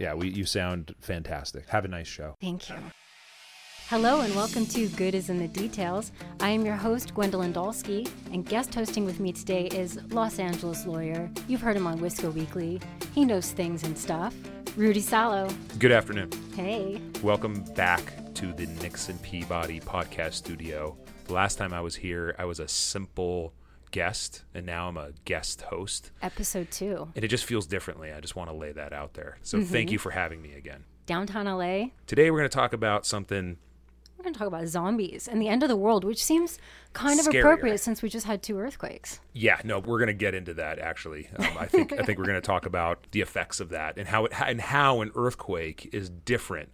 Yeah, we you sound fantastic. Have a nice show. Thank you. Hello and welcome to Good is in the Details. I am your host, Gwendolyn Dolsky, and guest hosting with me today is Los Angeles lawyer. You've heard him on Wisco Weekly. He knows things and stuff. Rudy Salo. Good afternoon. Hey. Welcome back to the Nixon Peabody podcast studio. The last time I was here, I was a simple guest, and now I'm a guest host. Episode two. And it just feels differently. I just want to lay that out there. So thank you for having me again. Downtown LA. Today we're going to talk about something We're going to talk about zombies and the end of the world, which seems kind of Scarier. appropriate since we just had two earthquakes. Yeah, no, we're going to get into that actually. Um, I think I think we're going to talk about the effects of that and how it and how an earthquake is different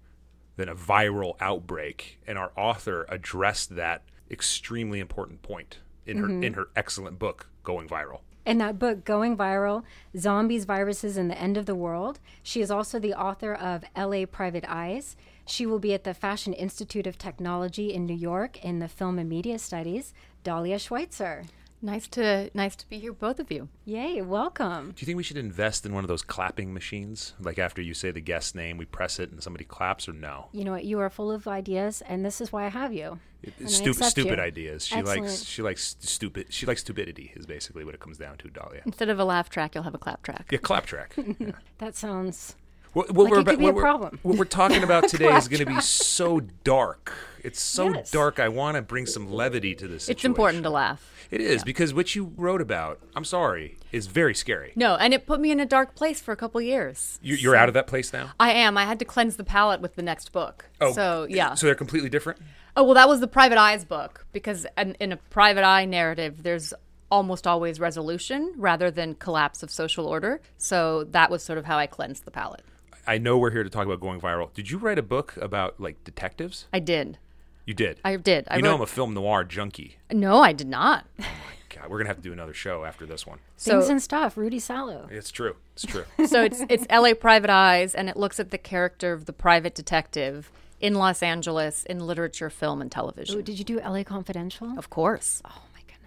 than a viral outbreak. And our author addressed that extremely important point in her in mm-hmm. her excellent book Going Viral. In that book, Going Viral Zombies, Viruses, and the End of the World, she is also the author of LA Private Eyes. She will be at the Fashion Institute of Technology in New York in the Film and Media Studies. Dahlia Schweitzer. Nice to nice to be here, both of you. Yay, welcome. Do you think we should invest in one of those clapping machines? Like after you say the guest name, we press it and somebody claps or no? You know what? You are full of ideas, and this is why I have you. It- stupid stupid you. ideas. She Excellent. likes she likes stupid she likes stupidity is basically what it comes down to, Dahlia. Instead of a laugh track, you'll have a clap track. Yeah, clap track. Yeah. That sounds. What, what Like we're about- what we're-. What we're talking about today is going to be so dark. It's so Yes. dark. I want to bring some levity to this. It's important to laugh. It is because what you wrote about, I'm sorry, is very scary. No, and it put me in a dark place for a couple years. You, you're out of that place now. I am. I had to cleanse the palate with the next book. Oh, so yeah. So they're completely different. oh well, that was the Private Eyes book because in, in a Private Eye narrative, there's almost always resolution rather than collapse of social order. So that was sort of how I cleansed the palate. I know we're here to talk about going viral. Did you write a book about like detectives? I did. You did. I did. I you know wrote- I'm a film noir junkie. No, I did not. Oh, God, we're gonna have to do another show after this one. So Things and stuff. Rudy Salo. It's true. It's true. so it's it's LA Private Eyes, and it looks at the character of the private detective in Los Angeles in literature, film, and television. Ooh, did you do LA Confidential? Of course. Oh my goodness.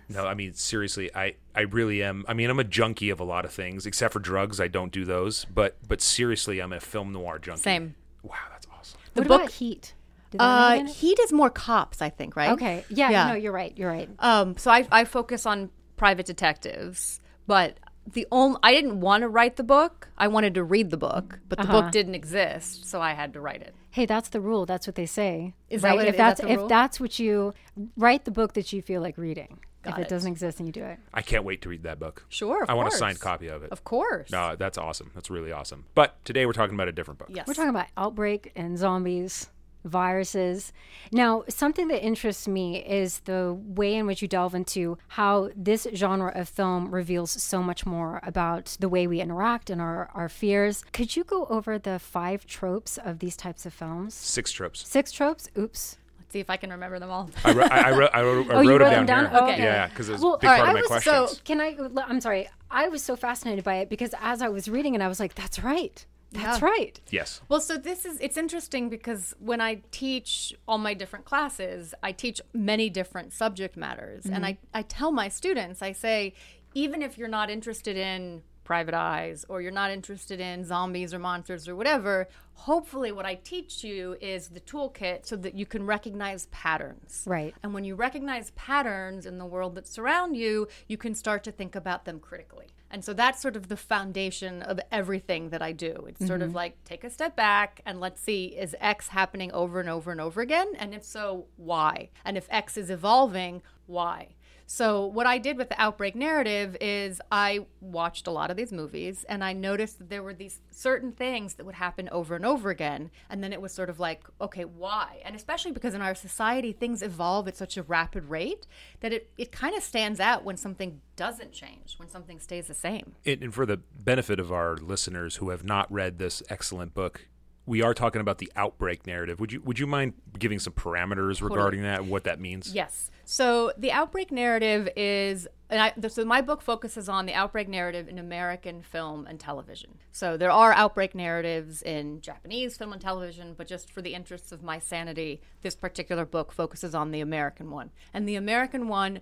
No, I mean seriously, I I really am. I mean, I'm a junkie of a lot of things, except for drugs. I don't do those. But but seriously, I'm a film noir junkie. Same. Wow, that's awesome. The what book- about Heat? Did that have Uh, in it? he does more cops, I think, right? Okay. Yeah, Yeah. No, you're right. You're right. Um, so I I focus on private detectives, but the only I didn't want to write the book. I wanted to read the book, but the Uh-huh. book didn't exist, so I had to write it. Hey, that's the rule. That's what they say. Is that what- if is that that's the if that's what you write the book that you feel like reading. If it, it. doesn't exist, then you do it. I can't wait to read that book. Sure, of I want a signed copy of it. Of course. No, that's awesome. That's really awesome. But today we're talking about a different book. Yes. We're talking about outbreak and zombies, viruses. Now, something that interests me is the way in which you delve into how this genre of film reveals so much more about the way we interact and our, our fears. Could you go over the five tropes of these types of films? Six tropes. Six tropes? Oops. Let's see if I can remember them all. I, wrote, I, I wrote, I wrote, I Oh, you wrote wrote them them down, down? here. Okay. Yeah, because it was Well, a big part right, of my I was questions. So, can I? I'm sorry. I was so fascinated by it because as I was reading it, I was like, "That's right. That's Yeah. right." yes. Well, so this is it's interesting because when I teach all my different classes, I teach many different subject matters. And mm-hmm. I, I tell my students, I say, even if you're not interested in private eyes or you're not interested in zombies or monsters or whatever, hopefully what I teach you is the toolkit so that you can recognize patterns. Right. And when you recognize patterns in the world that surround you, you can start to think about them critically. And so that's sort of the foundation of everything that I do. It's sort of mm-hmm. like take a step back and let's see is X happening over and over and over again? And if so, why? And if X is evolving, why? So, what I did with the outbreak narrative is I watched a lot of these movies and I noticed that there were these certain things that would happen over and over again. And then it was sort of like, okay, why? And especially because in our society, things evolve at such a rapid rate that it, it kind of stands out when something doesn't change, when something stays the same. And and for the benefit of our listeners who have not read this excellent book, we are talking about the outbreak narrative. Would you would you mind giving some parameters regarding that what that means? Yes. So the outbreak narrative is, and I, so my book focuses on the outbreak narrative in American film and television. So there are outbreak narratives in Japanese film and television, but just for the interests of my sanity, this particular book focuses on the American one. And the American one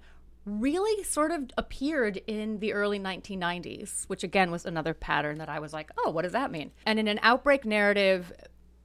really sort of appeared in the early 1990s, which again was another pattern that I was like, oh, what does that mean? And in an outbreak narrative,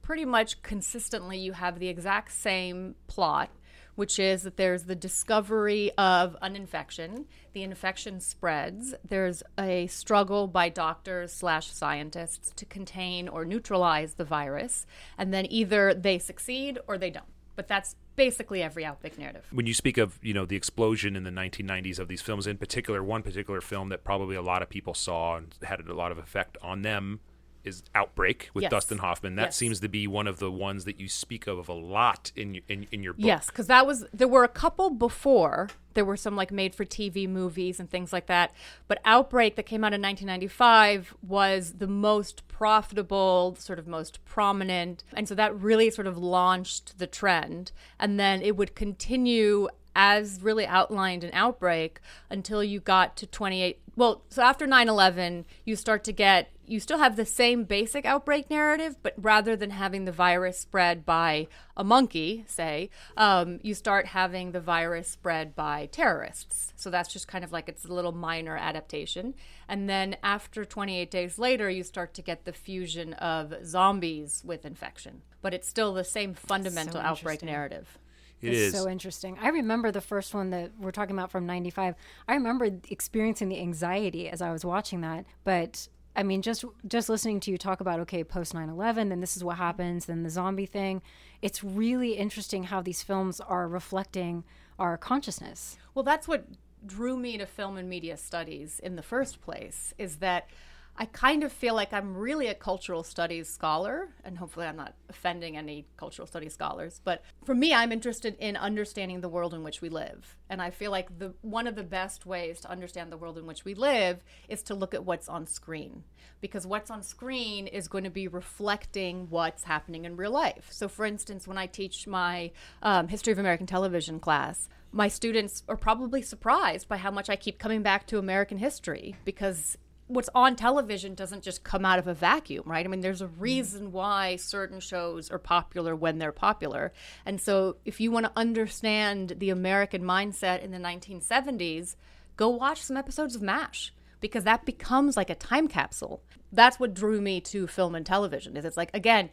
pretty much consistently you have the exact same plot which is that there's the discovery of an infection. The infection spreads. There's a struggle by doctors slash scientists to contain or neutralize the virus and then either they succeed or they don't but that's basically every outbreak narrative. When you speak of you know the explosion in the 1990s of these films in particular one particular film that probably a lot of people saw and had a lot of effect on them is Outbreak with Yes. Dustin Hoffman. That Yes. seems to be one of the ones that you speak of a lot in your, in, in your book. Yes, because that was there were a couple before. There were some like made for TV movies and things like that. But Outbreak that came out in 1995 was the most profitable, sort of most prominent, and so that really sort of launched the trend. And then it would continue as really outlined in Outbreak until you got to 28. Well, so after 9 11, you start to get, you still have the same basic outbreak narrative, but rather than having the virus spread by a monkey, say, um, you start having the virus spread by terrorists. So that's just kind of like it's a little minor adaptation. And then after 28 days later, you start to get the fusion of zombies with infection. But it's still the same fundamental outbreak narrative. It it's is. so interesting. I remember the first one that we're talking about from 95. I remember experiencing the anxiety as I was watching that. But I mean, just just listening to you talk about okay, post 9/11, then this is what happens, then the zombie thing. It's really interesting how these films are reflecting our consciousness. Well, that's what drew me to film and media studies in the first place is that I kind of feel like I'm really a cultural studies scholar, and hopefully I'm not offending any cultural studies scholars. But for me, I'm interested in understanding the world in which we live, and I feel like the one of the best ways to understand the world in which we live is to look at what's on screen, because what's on screen is going to be reflecting what's happening in real life. So, for instance, when I teach my um, history of American television class, my students are probably surprised by how much I keep coming back to American history because what's on television doesn't just come out of a vacuum, right? I mean, there's a reason why certain shows are popular when they're popular. And so, if you want to understand the American mindset in the 1970s, go watch some episodes of MASH because that becomes like a time capsule. That's what drew me to film and television. Is it's like again,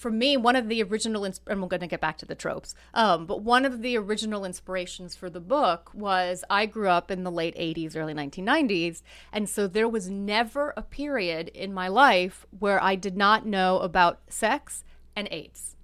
for me, one of the original, ins- and we're going to get back to the tropes, um, but one of the original inspirations for the book was I grew up in the late 80s, early 1990s. And so there was never a period in my life where I did not know about sex and AIDS.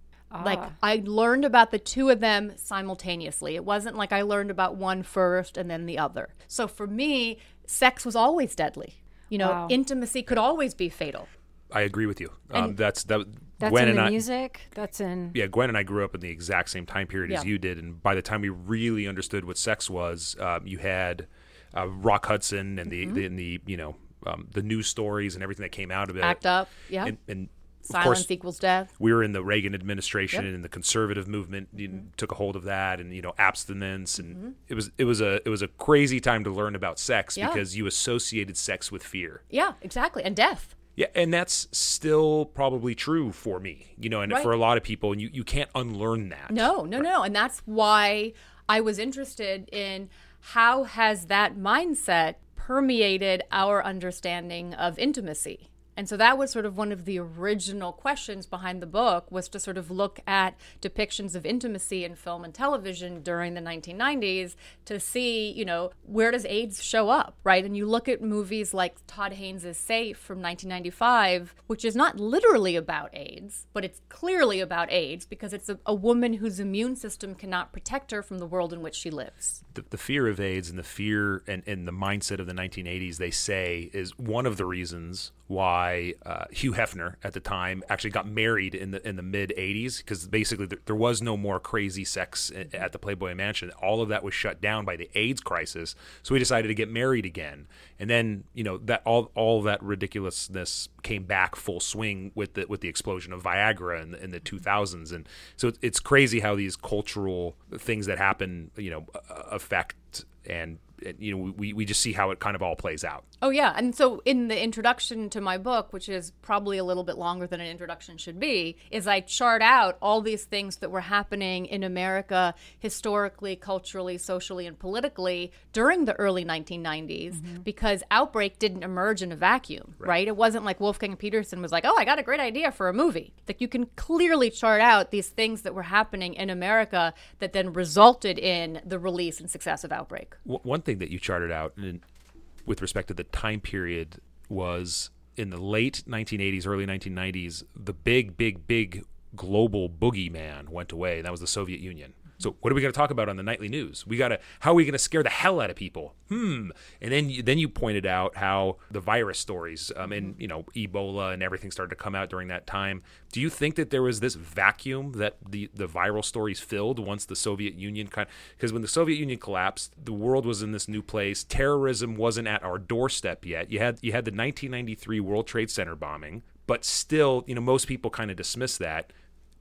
Like I learned about the two of them simultaneously. It wasn't like I learned about one first and then the other. So for me, sex was always deadly. You know, Wow. intimacy could always be fatal. I agree with you. Um, that's that. That's Gwen in and the I, music. That's in yeah, Gwen and I grew up in the exact same time period as you did, and by the time we really understood what sex was, um, you had uh, Rock Hudson and the, Mm-hmm. the and the you know um, the news stories and everything that came out of it. Act up. Yeah. and, and of Silence course, equals death. we were in the Reagan administration Yep. Mm-hmm. and the conservative movement you know, took a hold of that and you know abstinence and it was it was a it was a crazy time to learn about sex Yeah. because you associated sex with fear. Yeah, exactly. And death. Yeah, and that's still probably true for me, you know, and Right. for a lot of people and you you can't unlearn that. No, no, no. And that's why I was interested in how has that mindset permeated our understanding of intimacy. And so that was sort of one of the original questions behind the book was to sort of look at depictions of intimacy in film and television during the 1990s to see, you know, where does AIDS show up, right? And you look at movies like Todd Haynes' Safe from 1995, which is not literally about AIDS, but it's clearly about AIDS because it's a, a woman whose immune system cannot protect her from the world in which she lives. the, the fear of AIDS and the fear and, and the mindset of the 1980s, they say, is one of the reasons why uh, Hugh Hefner at the time actually got married in the in the mid 80s because basically there, there was no more crazy sex at the Playboy Mansion. All of that was shut down by the AIDS crisis, so he decided to get married again. And then you know that all all that ridiculousness came back full swing with the with the explosion of Viagra in the, in the 2000s, and so it's- it's crazy how these cultural things that happen, you know, affect and you know we, we just see how it kind of all plays out. Oh yeah, and so in the introduction to my book, which is probably a little bit longer than an introduction should be, is I chart out all these things that were happening in America historically, culturally, socially, and politically during the early 1990s mm-hmm. because outbreak didn't emerge in a vacuum, right. right? It wasn't like Wolfgang Petersen was like, "Oh, I got a great idea for a movie." Like you can clearly chart out these things that were happening in America that then resulted in the release and success of Outbreak. One thing that you charted out with respect to the time period was in the late 1980s, early 1990s, the big, big, big global boogeyman went away. and That was the Soviet Union. So what are we going to talk about on the nightly news? We got to how are we going to scare the hell out of people? Hmm. And then you, then you pointed out how the virus stories um, and you know Ebola and everything started to come out during that time. Do you think that there was this vacuum that the the viral stories filled once the Soviet Union kind because when the Soviet Union collapsed, the world was in this new place. Terrorism wasn't at our doorstep yet. You had you had the 1993 World Trade Center bombing, but still, you know, most people kind of dismiss that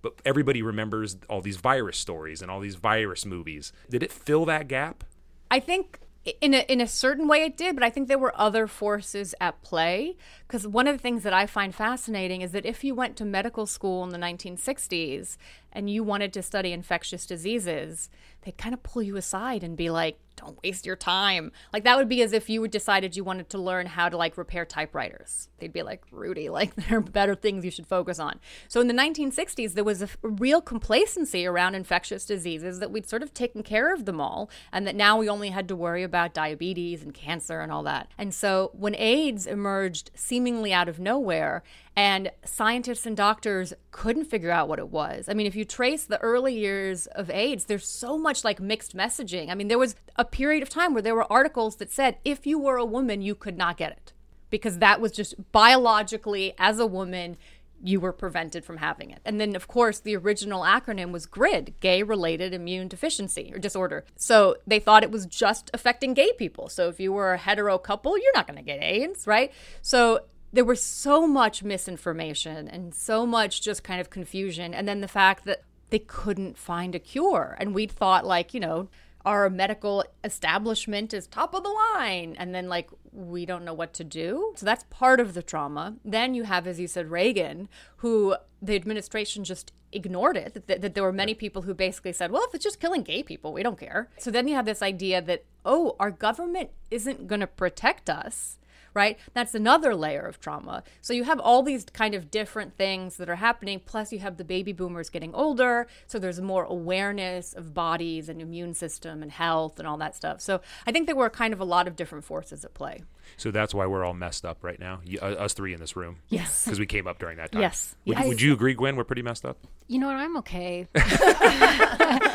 but everybody remembers all these virus stories and all these virus movies. Did it fill that gap? I think in a, in a certain way it did, but I think there were other forces at play. Because one of the things that I find fascinating is that if you went to medical school in the 1960s and you wanted to study infectious diseases, they'd kind of pull you aside and be like, don't waste your time. Like that would be as if you decided you wanted to learn how to like repair typewriters. They'd be like, Rudy, like there are better things you should focus on. So in the 1960s, there was a real complacency around infectious diseases that we'd sort of taken care of them all, and that now we only had to worry about diabetes and cancer and all that. And so when AIDS emerged seemingly out of nowhere, and scientists and doctors couldn't figure out what it was. I mean, if you trace the early years of AIDS, there's so much like mixed messaging. I mean, there was a period of time where there were articles that said if you were a woman, you could not get it because that was just biologically, as a woman, you were prevented from having it. And then, of course, the original acronym was GRID, Gay Related Immune Deficiency or Disorder. So they thought it was just affecting gay people. So if you were a hetero couple, you're not going to get AIDS, right? So there was so much misinformation and so much just kind of confusion. And then the fact that they couldn't find a cure. And we thought, like, you know, our medical establishment is top of the line. And then, like, we don't know what to do. So that's part of the trauma. Then you have, as you said, Reagan, who the administration just ignored it, that, that, there were many people who basically said, well, if it's just killing gay people, we don't care. So then you have this idea that, oh, our government isn't going to protect us right? That's another layer of trauma. So you have all these kind of different things that are happening. Plus, you have the baby boomers getting older. So there's more awareness of bodies and immune system and health and all that stuff. So I think there were kind of a lot of different forces at play. So that's why we're all messed up right now, you, uh, us three in this room. Yes. Because we came up during that time. Yes. Would, yes. would you agree, Gwen? We're pretty messed up? You know what? I'm okay.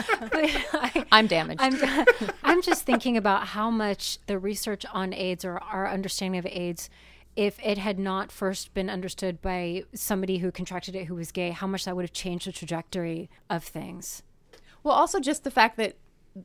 I, am damaged. I'm, I'm just thinking about how much the research on AIDS or our understanding of AIDS if it had not first been understood by somebody who contracted it who was gay, how much that would have changed the trajectory of things. Well, also just the fact that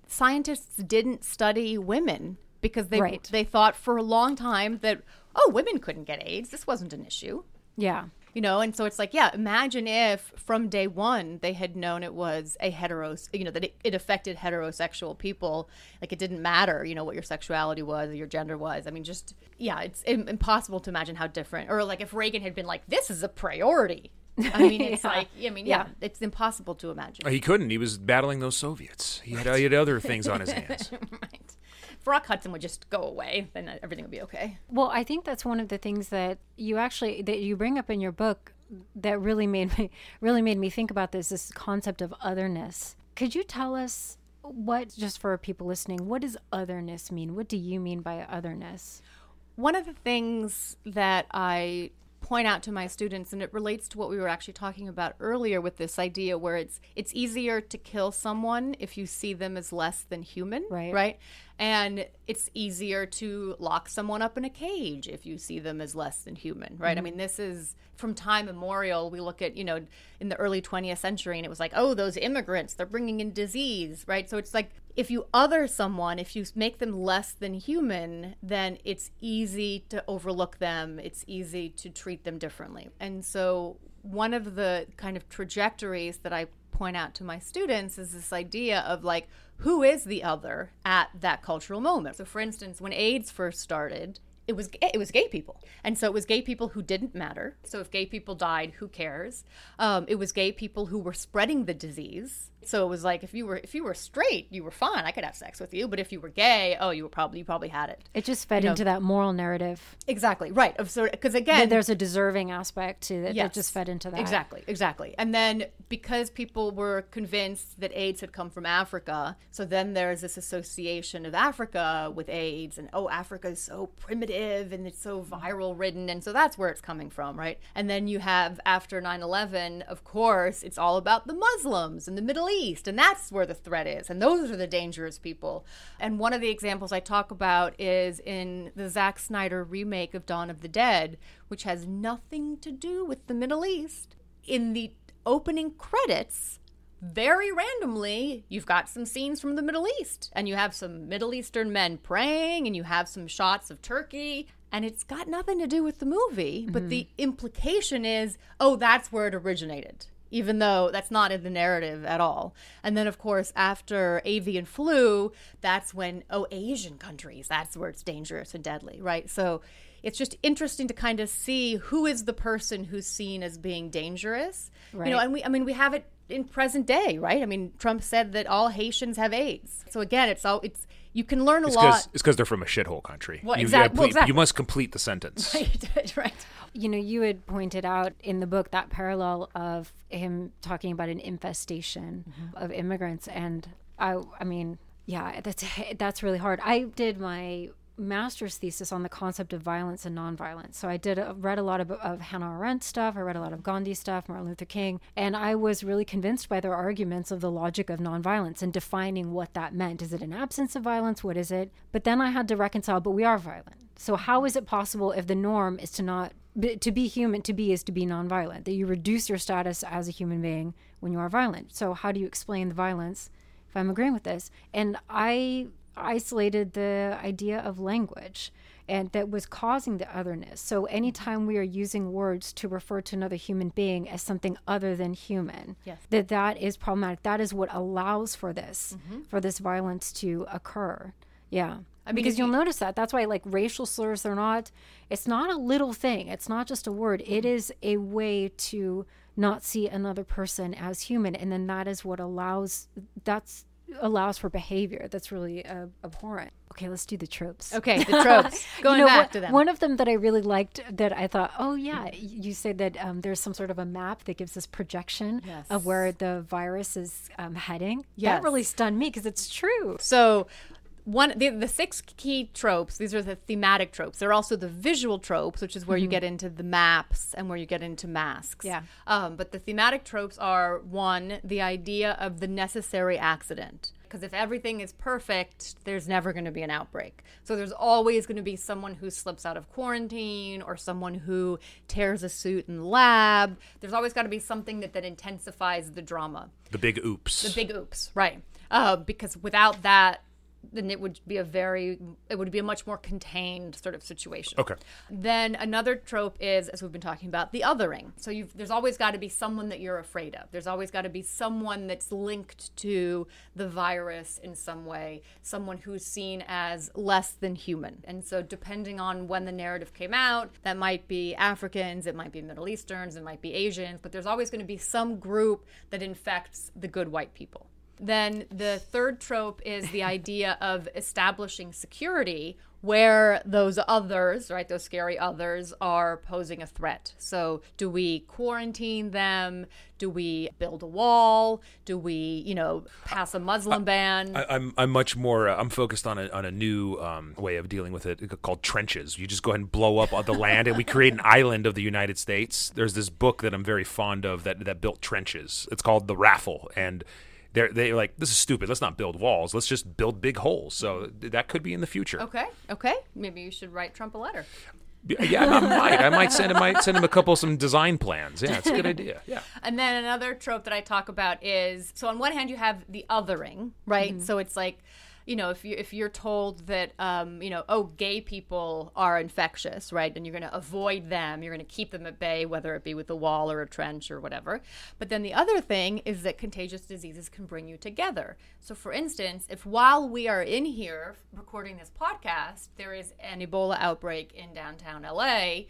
scientists didn't study women because they right. they thought for a long time that oh, women couldn't get AIDS. This wasn't an issue. Yeah you know and so it's like yeah imagine if from day one they had known it was a hetero you know that it, it affected heterosexual people like it didn't matter you know what your sexuality was or your gender was i mean just yeah it's impossible to imagine how different or like if reagan had been like this is a priority I mean, it's yeah. like, I mean, yeah, yeah, it's impossible to imagine. He couldn't. He was battling those Soviets. He had, he had other things on his hands. right. Rock Hudson would just go away, then everything would be okay. Well, I think that's one of the things that you actually that you bring up in your book that really made me really made me think about this this concept of otherness. Could you tell us what just for people listening, what does otherness mean? What do you mean by otherness? One of the things that I point out to my students and it relates to what we were actually talking about earlier with this idea where it's it's easier to kill someone if you see them as less than human right right and it's easier to lock someone up in a cage if you see them as less than human, right? Mm-hmm. I mean, this is from time immemorial. We look at, you know, in the early 20th century, and it was like, oh, those immigrants, they're bringing in disease, right? So it's like if you other someone, if you make them less than human, then it's easy to overlook them, it's easy to treat them differently. And so one of the kind of trajectories that I point out to my students is this idea of like, who is the other at that cultural moment? So, for instance, when AIDS first started, it was it was gay people, and so it was gay people who didn't matter. So if gay people died, who cares? Um, it was gay people who were spreading the disease, so it was like if you were if you were straight, you were fine. I could have sex with you. But if you were gay, oh, you were probably you probably had it. It just fed into that moral narrative. Exactly right. Of sort because again, there's a deserving aspect to it Yes. that just fed into that. Exactly, exactly. And then because people were convinced that AIDS had come from Africa, so then there's this association of Africa with AIDS, and oh, Africa is so primitive and it's so viral ridden, and so that's where it's coming from, right? And then you have after 9 11, of course, it's all about the Muslims and the Middle East, and that's where the threat is, and those are the dangerous people. And one of the examples I talk about is in the Zack Snyder remake of Dawn of the Dead, which has nothing to do with the Middle East in the opening credits, very randomly, you've got some scenes from the Middle East, and you have some Middle Eastern men praying, and you have some shots of Turkey, and it's got nothing to do with the movie, but mm-hmm. the implication is, oh, that's where it originated. Even though that's not in the narrative at all. And then, of course, after avian flu, that's when, oh, Asian countries, that's where it's dangerous and deadly, right? So it's just interesting to kind of see who is the person who's seen as being dangerous you know and we i mean we have it in present day right i mean trump said that all haitians have aids so again it's all it's you can learn a It's lot It's because they're from a shithole country. Well, you, exact- yeah, well, exactly. you must complete the sentence. right right You know, you had pointed out in the book that parallel of him talking about an infestation mm-hmm. of immigrants, and I, I mean, yeah, that's that's really hard. I did my master's thesis on the concept of violence and nonviolence. So I did uh, read a lot of, of Hannah Arendt stuff. I read a lot of Gandhi stuff, Martin Luther King, and I was really convinced by their arguments of the logic of nonviolence and defining what that meant. Is it an absence of violence? What is it? But then I had to reconcile. But we are violent. So how is it possible if the norm is to not to be human? To be is to be nonviolent. That you reduce your status as a human being when you are violent. So how do you explain the violence? If I'm agreeing with this, and I isolated the idea of language and that was causing the otherness. So anytime we are using words to refer to another human being as something other than human, Yes. that that is problematic. That is what allows for this, mm-hmm. for this violence to occur. Yeah. I mean, because you'll you- notice that that's why like racial slurs they're not it's not a little thing it's not just a word it mm-hmm. is a way to not see another person as human and then that is what allows that's allows for behavior that's really uh, abhorrent okay let's do the tropes okay the tropes going you know, back one, to them One of them that I really liked that I thought, oh yeah, you said that um, there's some sort of a map that gives us projection Yes. of where the virus is um, heading. Yes. That really stunned me because it's true. So one the, the six key tropes these are the thematic tropes. They're also the visual tropes which is where you get into the maps and where you get into masks. Yeah. um, but the thematic tropes are one the idea of the necessary accident. Because if everything is perfect there's never going to be an outbreak. So there's always going to be someone who slips out of quarantine or someone who tears a suit in the lab. There's always got to be something that, that intensifies the drama. The big oops. the big oops, right? Uh, because without that, then it would be a very, it would be a much more contained sort of situation. Okay. Then another trope is, as we've been talking about, the othering. So you've, there's always got to be someone that you're afraid of. There's always got to be someone that's linked to the virus in some way, someone who's seen as less than human. And so depending on when the narrative came out, that might be Africans, it might be Middle Easterns, it might be Asians, but there's always going to be some group that infects the good white people. Then the third trope is the idea of establishing security where those others, right, those scary others are posing a threat. So, do we quarantine them? Do we build a wall? Do we, you know, pass a Muslim ban? I, I'm I'm much more uh, I'm focused on a on a new um, way of dealing with it called trenches. You just go ahead and blow up all the land, and we create an island of the United States. There's this book that I'm very fond of that that built trenches. It's called The Raffle, and they're they are like this is stupid. Let's not build walls. Let's just build big holes. So mm-hmm. th- that could be in the future. okay, okay. Maybe you should write Trump a letter. Yeah, I might. I might send him. Might send him a couple some design plans. Yeah, it's a good idea. Yeah. And then another trope that I talk about is so on one hand you have the othering, right? Mm-hmm. So it's like you know, if you if you're told that, um, you know, oh, gay people are infectious, right? And you're going to avoid them. You're going to keep them at bay, whether it be with a wall or a trench or whatever. But then the other thing is that contagious diseases can bring you together. So, for instance, if while we are in here recording this podcast, there is an Ebola outbreak in downtown LA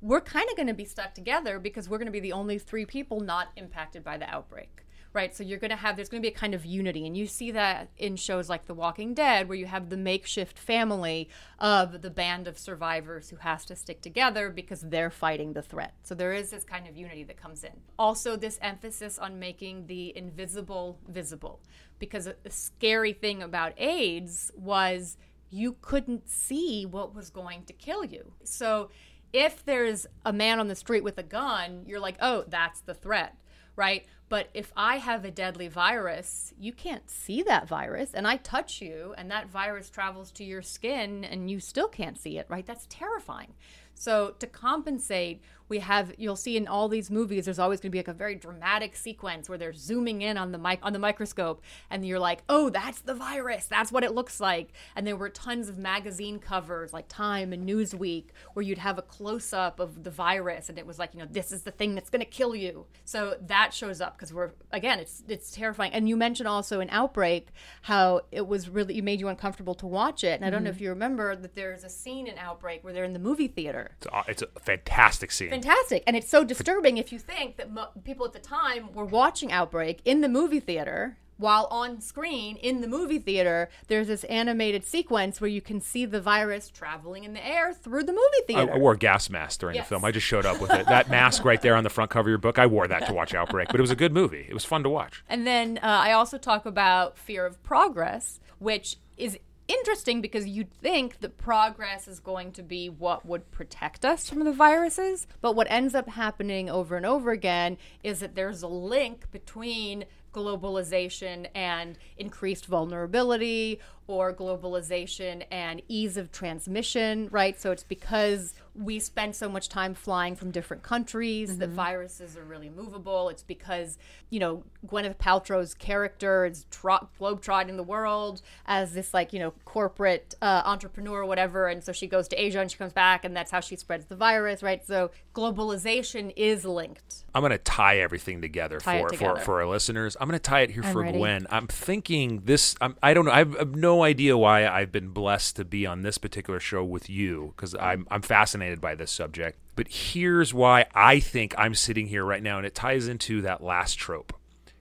we're kind of going to be stuck together because we're going to be the only three people not impacted by the outbreak right? So you're going to have there's going to be a kind of unity, and you see that in shows like The Walking Dead, where you have the makeshift family of the band of survivors who has to stick together because they're fighting the threat. So there is this kind of unity that comes in. Also, this emphasis on making the invisible visible, because the scary thing about AIDS was you couldn't see what was going to kill you. So if there's a man on the street with a gun, you're like, oh, that's the threat, right? But if I have a deadly virus, you can't see that virus, and I touch you, and that virus travels to your skin, and you still can't see it, right? That's terrifying. So to compensate, we have you'll see in all these movies there's always going to be like a very dramatic sequence where they're zooming in on the mic on the microscope and you're like oh that's the virus. That's what it looks like. And there were tons of magazine covers like time and newsweek where you'd have a close up of the virus and it was like you know this is the thing that's going to kill you. So that shows up because we're again it's it's terrifying. And you mentioned also in outbreak how it was really it made you uncomfortable to watch it. And i don't know if mm-hmm. you remember that there's a scene in outbreak where they're in the movie theater. It's a, it's a fantastic scene. Fantastic and it's so disturbing if you think that mo- people at the time were watching outbreak in the movie theater while on screen in the movie theater there's this animated sequence where you can see the virus traveling in the air through the movie I, theater I wore a gas mask during Yes. the film. I just showed up with it. That mask right there on the front cover of your book, I wore that to watch Outbreak, but it was a good movie. It was fun to watch. And then uh, I also talk about fear of progress, which is interesting because you'd think that progress is going to be what would protect us from the viruses. But what ends up happening over and over again is that there's a link between globalization and increased vulnerability or globalization and ease of transmission, right? So it's because we spend so much time flying from different countries that viruses are really movable. It's because, you know, Gwyneth Paltrow's character is tro- globetrotting the world as this, like, you know, corporate uh, entrepreneur or whatever. And so she goes to Asia and she comes back, and that's how she spreads the virus, right? So globalization is linked. I'm going to tie everything together Tie for, together. for for our listeners. I'm going to tie it here for ready. Gwen. I'm thinking this. I'm, I don't know. I have no idea why I've been blessed to be on this particular show with you because I'm I'm fascinated by this subject. But here's why I think I'm sitting here right now, and it ties into that last trope.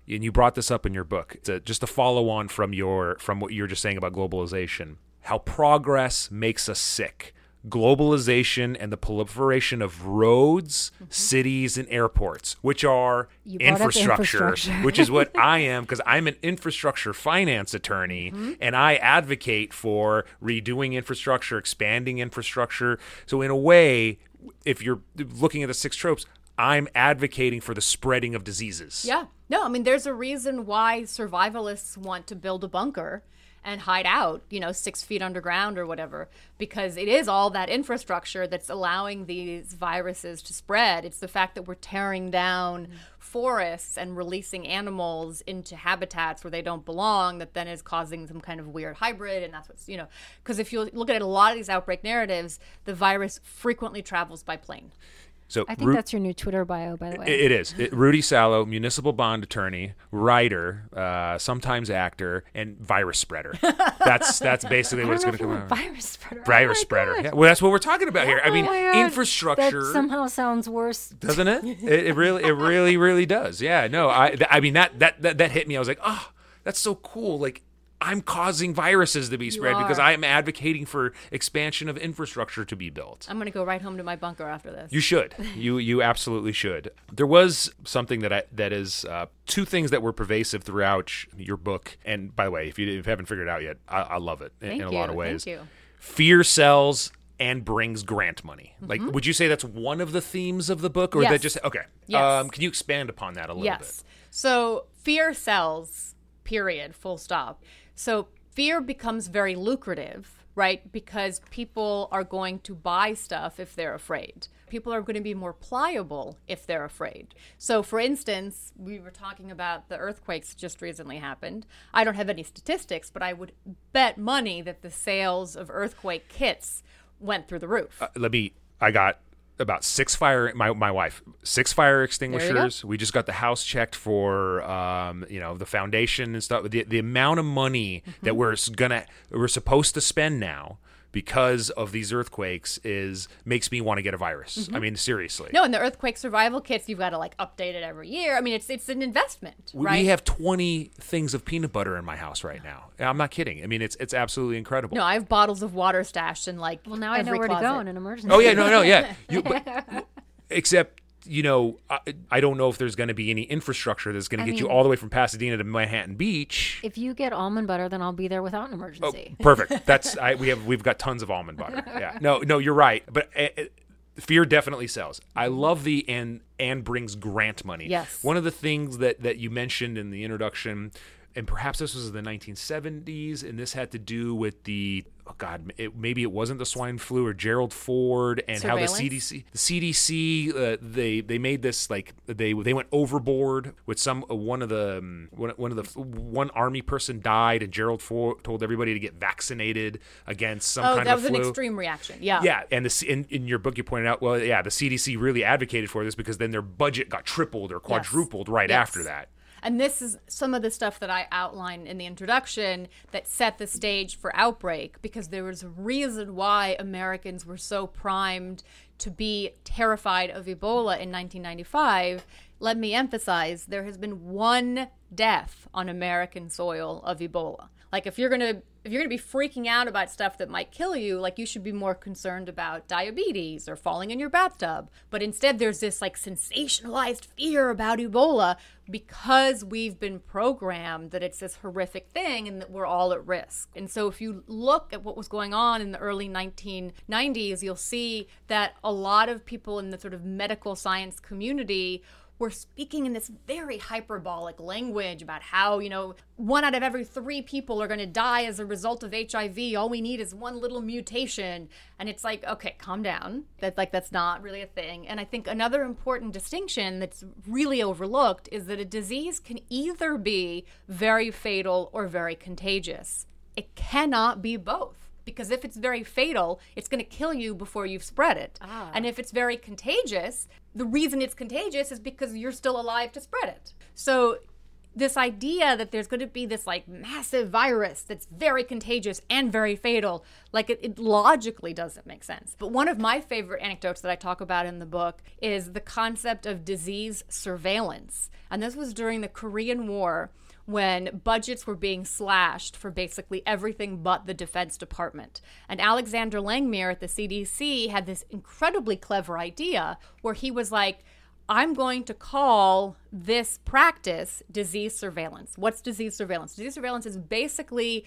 And you brought this up in your book. It's a, just a follow on from your from what you were just saying about globalization. How progress makes us sick. Globalization and the proliferation of roads, mm-hmm. cities, and airports, which are You brought up infrastructure, infrastructure. which is what I am because I'm an infrastructure finance attorney mm-hmm. and I advocate for redoing infrastructure, expanding infrastructure. So, in a way, if you're looking at the six tropes, I'm advocating for the spreading of diseases. Yeah. No, I mean, there's a reason why survivalists want to build a bunker and hide out, you know, six feet underground or whatever, because it is all that infrastructure that's allowing these viruses to spread. It's the fact that we're tearing down forests and releasing animals into habitats where they don't belong that then is causing some kind of weird hybrid. And that's what's, you know, because if you look at a lot of these outbreak narratives, the virus frequently travels by plane. So I think Ru- that's your new Twitter bio, by the way. It- it is. It- Rudy Salo, municipal bond attorney, writer, uh, sometimes actor, and virus spreader. That's that's basically what it's going to come out. virus spreader. Virus Oh spreader. God. Yeah, well, that's what we're talking about here. I mean, Oh infrastructure. That somehow sounds worse. doesn't it? it? It really, it really, really does. Yeah. No, I, th- I mean that, that that that hit me. I was like, oh, that's so cool. Like I'm causing viruses to be spread because. I am advocating for expansion of infrastructure to be built. I'm going to go right home to my bunker after this. You should. You you absolutely should. There was something that I that is uh, two things that were pervasive throughout your book. And by the way, if you, if you haven't figured it out yet, I, I love it in, in a lot of ways. Thank you. Fear sells and brings grant money. Like, would you say that's one of the themes of the book, or that Mm-hmm. Just okay? Yes. Um, can you expand upon that a little bit? Yes. So fear sells, period, full stop. So fear becomes very lucrative, right? Because people are going to buy stuff if they're afraid, people are going to be more pliable if they're afraid. So, for instance, we were talking about the earthquakes just recently happened. I don't have any statistics, but I would bet money that the sales of earthquake kits went through the roof. Uh, let me. I got about six fire. My my wife six fire extinguishers. We just got the house checked for um you know the foundation and stuff. The the amount of money Mm-hmm. that we're gonna we're supposed to spend now because of these earthquakes is makes me want to get a virus. I mean seriously. Mm-hmm. no, and the earthquake survival kits, you've got to like update it every year. I mean, it's it's an investment, We- right? We have 20 things of peanut butter in my house right now. I'm not kidding. I mean, it's it's absolutely incredible. no, I have bottles of water stashed in like Well, now I know every where to go in an emergency. Oh yeah, no, no, yeah. You, but, except you know, I, I don't know if there's going to be any infrastructure that's going to get you all the way from Pasadena to Manhattan Beach. If you get almond butter, then I'll be there without an emergency. Perfect. That's I, we have we've got tons of almond butter. Yeah. No, no, you're right. But uh, uh, fear definitely sells. I love the and and brings grant money. Yes. One of the things that that you mentioned in the introduction, and perhaps this was the 1970s, and this had to do with the oh God, it, maybe it wasn't the swine flu or Gerald Ford, and how the CDC the CDC uh, they they made this like they they went overboard with some uh, one of the um, one, one of the one army person died, and Gerald Ford told everybody to get vaccinated against some Oh, kind that of was flu. an extreme reaction. Yeah. Yeah, and the, in, in your book you pointed out, well, yeah, the CDC really advocated for this because then their budget got tripled or quadrupled right Yes. after that. And this is some of the stuff that I outline in the introduction that set the stage for Outbreak because there was a reason why Americans were so primed to be terrified of Ebola in 1995. Let me emphasize there has been one death on American soil of Ebola. Like if you're going to if you're going to be freaking out about stuff that might kill you, like you should be more concerned about diabetes or falling in your bathtub. But instead, there's this like sensationalized fear about Ebola because we've been programmed that it's this horrific thing and that we're all at risk. And so, if you look at what was going on in the early 1990s, you'll see that a lot of people in the sort of medical science community were speaking in this very hyperbolic language about how, you know, one out of every three people are going to die as a result of HIV. All we need is one little mutation. And it's like, okay, calm down. That like that's not really a thing. And I think another important distinction that's really overlooked is that a disease can either be very fatal or very contagious. It cannot be both because if it's very fatal, it's going to kill you before you've spread it. Ah. And if it's very contagious, the reason it's contagious is because you're still alive to spread it. So this idea that there's going to be this like massive virus that's very contagious and very fatal, like it, it logically doesn't make sense. But one of my favorite anecdotes that I talk about in the book is the concept of disease surveillance. And this was during the Korean War when budgets were being slashed for basically everything but the Defense Department. And Alexander Langmuir at the CDC had this incredibly clever idea where he was like, I'm going to call this practice disease surveillance. What's disease surveillance? Disease surveillance is basically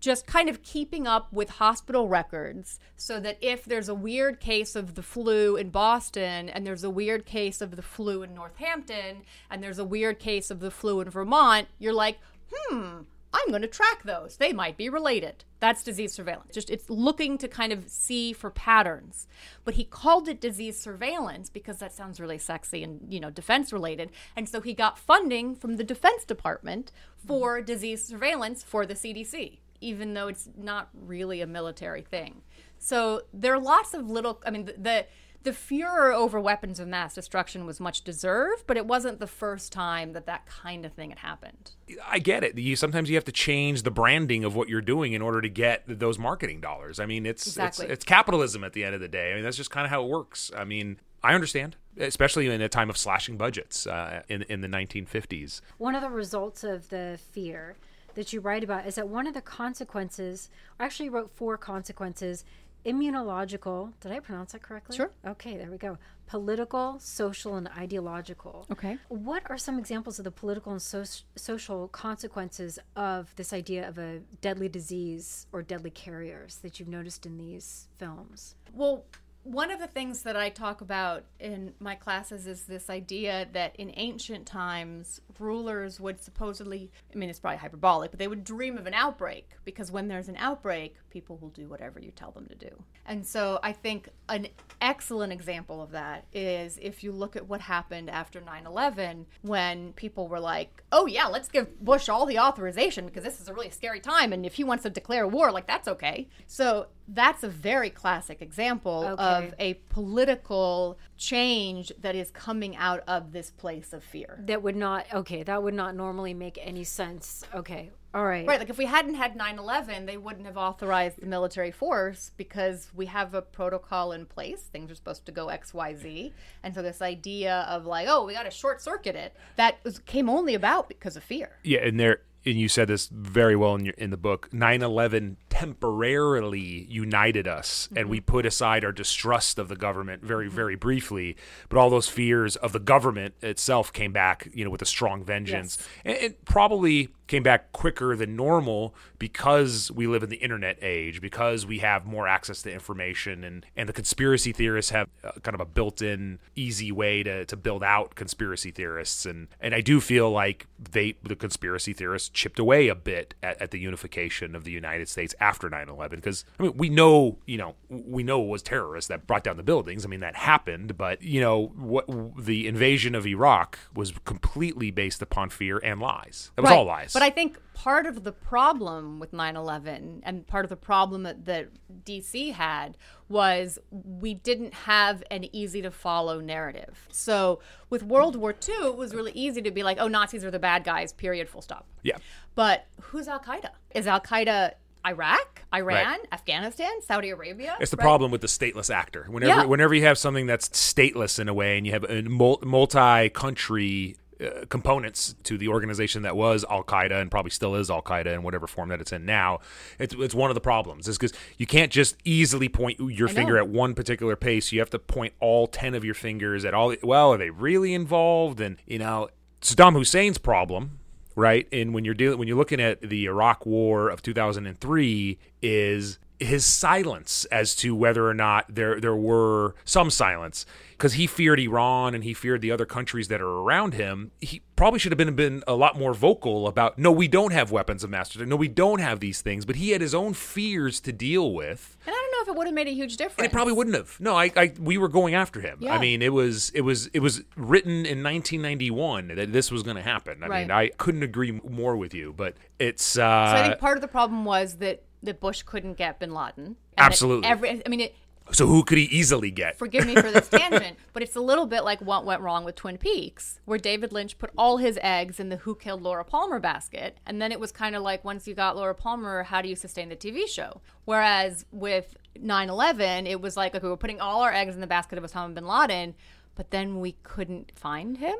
just kind of keeping up with hospital records so that if there's a weird case of the flu in Boston and there's a weird case of the flu in Northampton and there's a weird case of the flu in Vermont, you're like, hmm, I'm going to track those. They might be related. That's disease surveillance. Just it's looking to kind of see for patterns. But he called it disease surveillance because that sounds really sexy and, you know, defense related. And so he got funding from the Defense Department for disease surveillance for the CDC, even though it's not really a military thing. So there are lots of little I mean the, the the furor over weapons of mass destruction was much deserved, but it wasn't the first time that that kind of thing had happened. I get it. You sometimes you have to change the branding of what you're doing in order to get those marketing dollars. I mean, it's Exactly. it's it's capitalism at the end of the day. I mean, that's just kind of how it works. I mean, I understand, especially in a time of slashing budgets uh, in in the 1950s. One of the results of the fear that you write about is that one of the consequences, I actually wrote four consequences immunological. Did I pronounce that correctly? Sure. Okay, there we go. Political, social, and ideological. Okay. What are some examples of the political and so- social consequences of this idea of a deadly disease or deadly carriers that you've noticed in these films? Well, one of the things that I talk about in my classes is this idea that in ancient times, rulers would supposedly, I mean, it's probably hyperbolic, but they would dream of an outbreak because when there's an outbreak, people will do whatever you tell them to do. And so I think an excellent example of that is if you look at what happened after 9 11, when people were like, oh, yeah, let's give Bush all the authorization because this is a really scary time. And if he wants to declare war, like, that's okay. So that's a very classic example Okay. of a political change that is coming out of this place of fear. That would not, okay, that would not normally make any sense. Okay. All right. Right, like if we hadn't had 9/11, they wouldn't have authorized the military force because we have a protocol in place. Things are supposed to go XYZ. And so this idea of like, oh, we got to short circuit it, that was, came only about because of fear. Yeah, and there and you said this very well in your in the book. 9/11 temporarily united us and we put aside our distrust of the government very very briefly, but all those fears of the government itself came back, you know, with a strong vengeance. And it probably came back quicker than normal because we live in the internet age, because we have more access to information and and the conspiracy theorists have uh, kind of a built-in easy way to to build out conspiracy theorists and and I do feel like they the conspiracy theorists chipped away a bit at, at the unification of the United States after 9/11 because I mean we know you know we know it was terrorists that brought down the buildings I mean that happened but you know what the invasion of Iraq was completely based upon fear and lies it was Right. all lies But I think part of the problem with 9 11 and part of the problem that, that DC had was we didn't have an easy to follow narrative. So with World War II, it was really easy to be like, oh, Nazis are the bad guys, period, full stop. yeah But who's Al Qaeda? Is Al Qaeda Iraq, Iran, Right. Afghanistan, Saudi Arabia? It's the Right? problem with the stateless actor. Whenever Yeah. whenever you have something that's stateless in a way, and you have a multi-country uh, components to the organization that was Al Qaeda and probably still is Al Qaeda in whatever form that it's in now, it's it's one of the problems. Is because you can't just easily point your finger at one particular pace. You have to point all ten of your fingers at all. Well, are they really involved? And you know, Saddam Hussein's problem right? And when you're dealing when you're looking at the Iraq War of 2003 is his silence as to whether or not there there were some silence because he feared Iran and he feared the other countries that are around him. He probably should have been been a lot more vocal about no, we don't have weapons of mass destruction. No, we don't have these things. But he had his own fears to deal with. And I don't know if it would have made a huge difference. And it probably wouldn't have. No, I, I we were going after him. I mean, it was it was it was written in 1991 that this was going to happen. I mean, I couldn't agree more with you. But it's uh, So I think part of the problem was that that Bush couldn't get Bin Laden. And Absolutely. Every, I mean, it, so who could he easily get? forgive me for this tangent, but it's a little bit like what went wrong with Twin Peaks, where David Lynch put all his eggs in the Who Killed Laura Palmer basket, and then it was kind of like once you got Laura Palmer, how do you sustain the TV show? Whereas with 9/11, it was like okay, we're putting all our eggs in the basket of Osama bin Laden, but then we couldn't find him.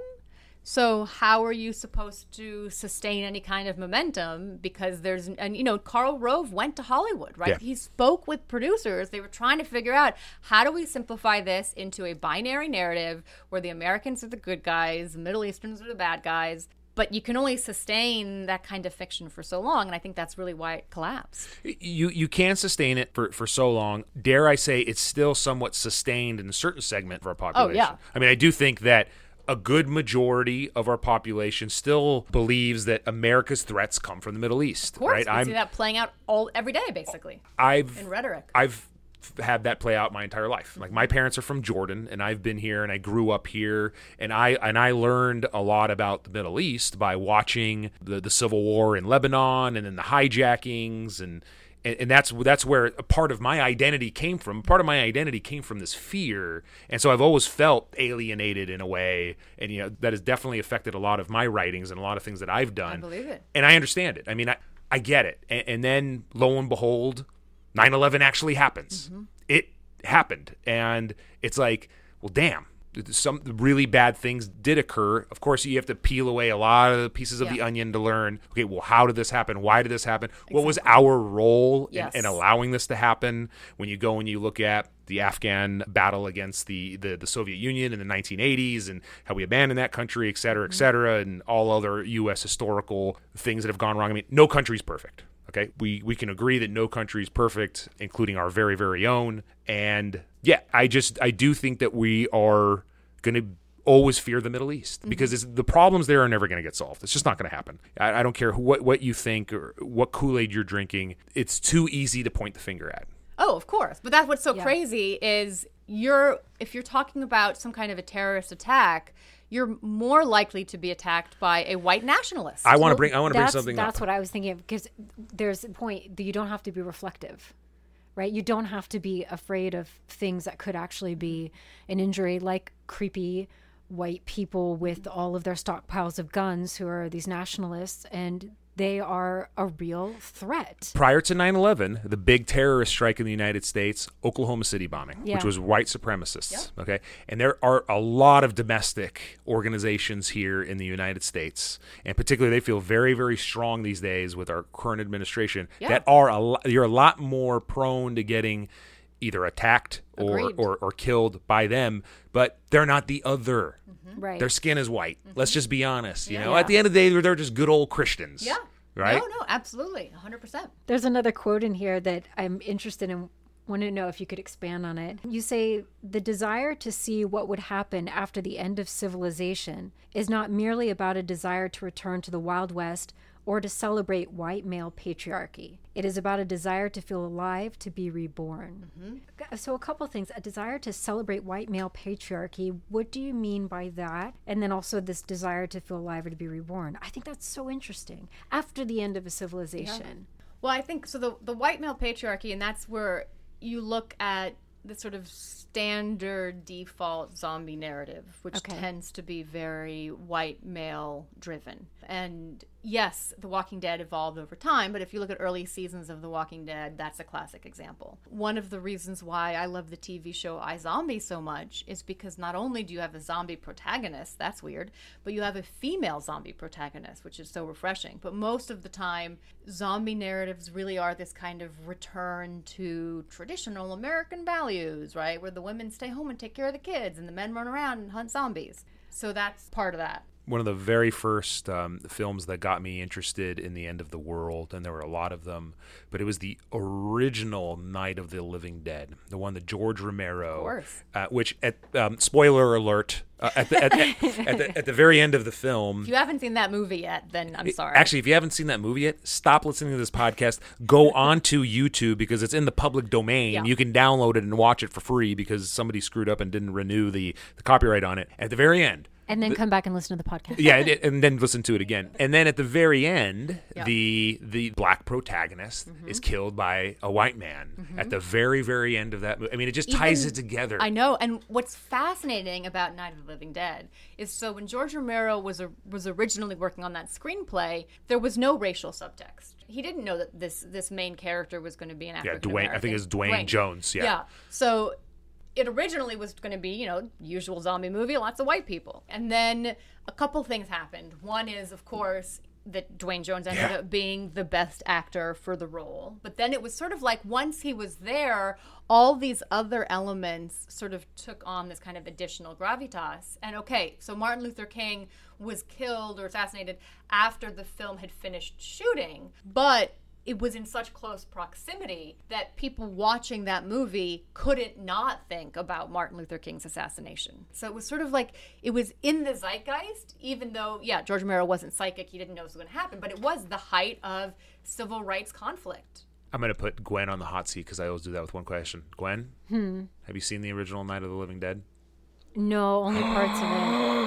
So how are you supposed to sustain any kind of momentum because there's and you know Karl Rove went to Hollywood, right? Yeah. He spoke with producers. They were trying to figure out how do we simplify this into a binary narrative where the Americans are the good guys, the Middle Easterns are the bad guys. But you can only sustain that kind of fiction for so long, and I think that's really why it collapsed. you you can sustain it for, for so long. Dare I say it's still somewhat sustained in a certain segment of our population. Oh, yeah. I mean, I do think that a good majority of our population still believes that America's threats come from the Middle East. Of course, right? we see that playing out all every day, basically I've in rhetoric. I've had that play out my entire life. Like my parents are from Jordan and I've been here and I grew up here and I and I learned a lot about the Middle East by watching the the civil war in Lebanon and then the hijackings and and, and that's that's where a part of my identity came from. Part of my identity came from this fear, and so I've always felt alienated in a way, and you know that has definitely affected a lot of my writings and a lot of things that I've done. I believe it. and I understand it. I mean, I, I get it. And, and then lo and behold, 9 11 actually happens. Mm-hmm. It happened. And it's like, well, damn. Some really bad things did occur. Of course, you have to peel away a lot of the pieces of the onion to learn. Okay, well, how did this happen? Why did this happen? What was our role in, Yes. in allowing this to happen? When you go and you look at the Afghan battle against the, the, the Soviet Union in the 1980s and how we abandoned that country, et cetera, et mm-hmm. cetera, and all other U.S. historical things that have gone wrong. I mean, no country's perfect. Okay, we we can agree that no country is perfect, including our very very own. And yeah, I just I do think that we are going to always fear the Middle East mm-hmm. because it's, the problems there are never going to get solved. It's just not going to happen. I, I don't care who, what what you think or what Kool Aid you're drinking. It's too easy to point the finger at. Oh, of course. But that's what's so Yeah. crazy is you're if you're talking about some kind of a terrorist attack, you're more likely to be attacked by a white nationalist. I want to bring I want to bring that's, something that's up. what I was thinking of because there's a point that you don't have to be reflective, right? You don't have to be afraid of things that could actually be an injury, like creepy white people with all of their stockpiles of guns who are these nationalists, and they are a real threat. Prior to 9/11, the big terrorist strike in the United States, Oklahoma City bombing, Yeah. which was white supremacists, okay? And there are a lot of domestic organizations here in the United States, and particularly they feel very very strong these days with our current administration Yeah. that are a lo- you're a lot more prone to getting either attacked or, or or killed by them, but they're not the other. Right. Their skin is white. Let's just be honest. You know, Yeah. at the end of the day, they're, they're just good old Christians. Yeah. Right. No, no, absolutely. 100%. There's another quote in here that I'm interested in. Want to know if you could expand on it. You say the desire to see what would happen after the end of civilization is not merely about a desire to return to the Wild West or to celebrate white male patriarchy. It is about a desire to feel alive, to be reborn. Mm-hmm. So, a couple things. A desire to celebrate white male patriarchy. What do you mean by that? And then also this desire to feel alive or to be reborn. I think that's so interesting. After the end of a civilization. Well, I think so. The the white male patriarchy, and that's where you look at the sort of standard default zombie narrative, which Okay. tends to be very white male driven. And yes, The Walking Dead evolved over time, but if you look at early seasons of The Walking Dead, that's a classic example. One of the reasons why I love the TV show iZombie so much is because not only do you have a zombie protagonist, that's weird, but you have a female zombie protagonist, which is so refreshing. But most of the time, zombie narratives really are this kind of return to traditional American values, right? Where the women stay home and take care of the kids and the men run around and hunt zombies. So that's part of that. One of the very first um, films that got me interested in the end of the world, and there were a lot of them, but it was the original Night of the Living Dead, the one that George Romero, uh, which at um, spoiler alert, uh, at, the, at, at, at, the, at the very end of the film. If you haven't seen that movie yet, then I'm sorry. Actually, if you haven't seen that movie yet, stop listening to this podcast. Go on to YouTube because it's in the public domain. Yeah. You can download it and watch it for free because somebody screwed up and didn't renew the, the copyright on it. At the very end, And then come back and listen to the podcast. yeah, and, then listen to it again. And then at the very end, Yeah. the the black protagonist mm-hmm. is killed by a white man mm-hmm. at the very very end of that movie. I mean, it just ties it together. I know. And what's fascinating about Night of the Living Dead is so when George Romero was a, was originally working on that screenplay, there was no racial subtext. He didn't know that this this main character was going to be an yeah, African Duane. I think it's Duane, Jones. Yeah. Yeah. So it originally was going to be, you know, usual zombie movie, lots of white people. And then a couple things happened. One is, of course, that Duane Jones ended Yeah. up being the best actor for the role. But then it was sort of like once he was there, all these other elements sort of took on this kind of additional gravitas. And okay, so Martin Luther King was killed or assassinated after the film had finished shooting, but it was in such close proximity that people watching that movie couldn't not think about Martin Luther King's assassination. So it was sort of like it was in the zeitgeist, even though, yeah, George Romero wasn't psychic, he didn't know this was going to happen, but it was the height of civil rights conflict. I'm gonna put Gwen on the hot seat because I always do that with one question. Gwen, Hmm. have you seen the original Night of the Living Dead? No, only parts of it.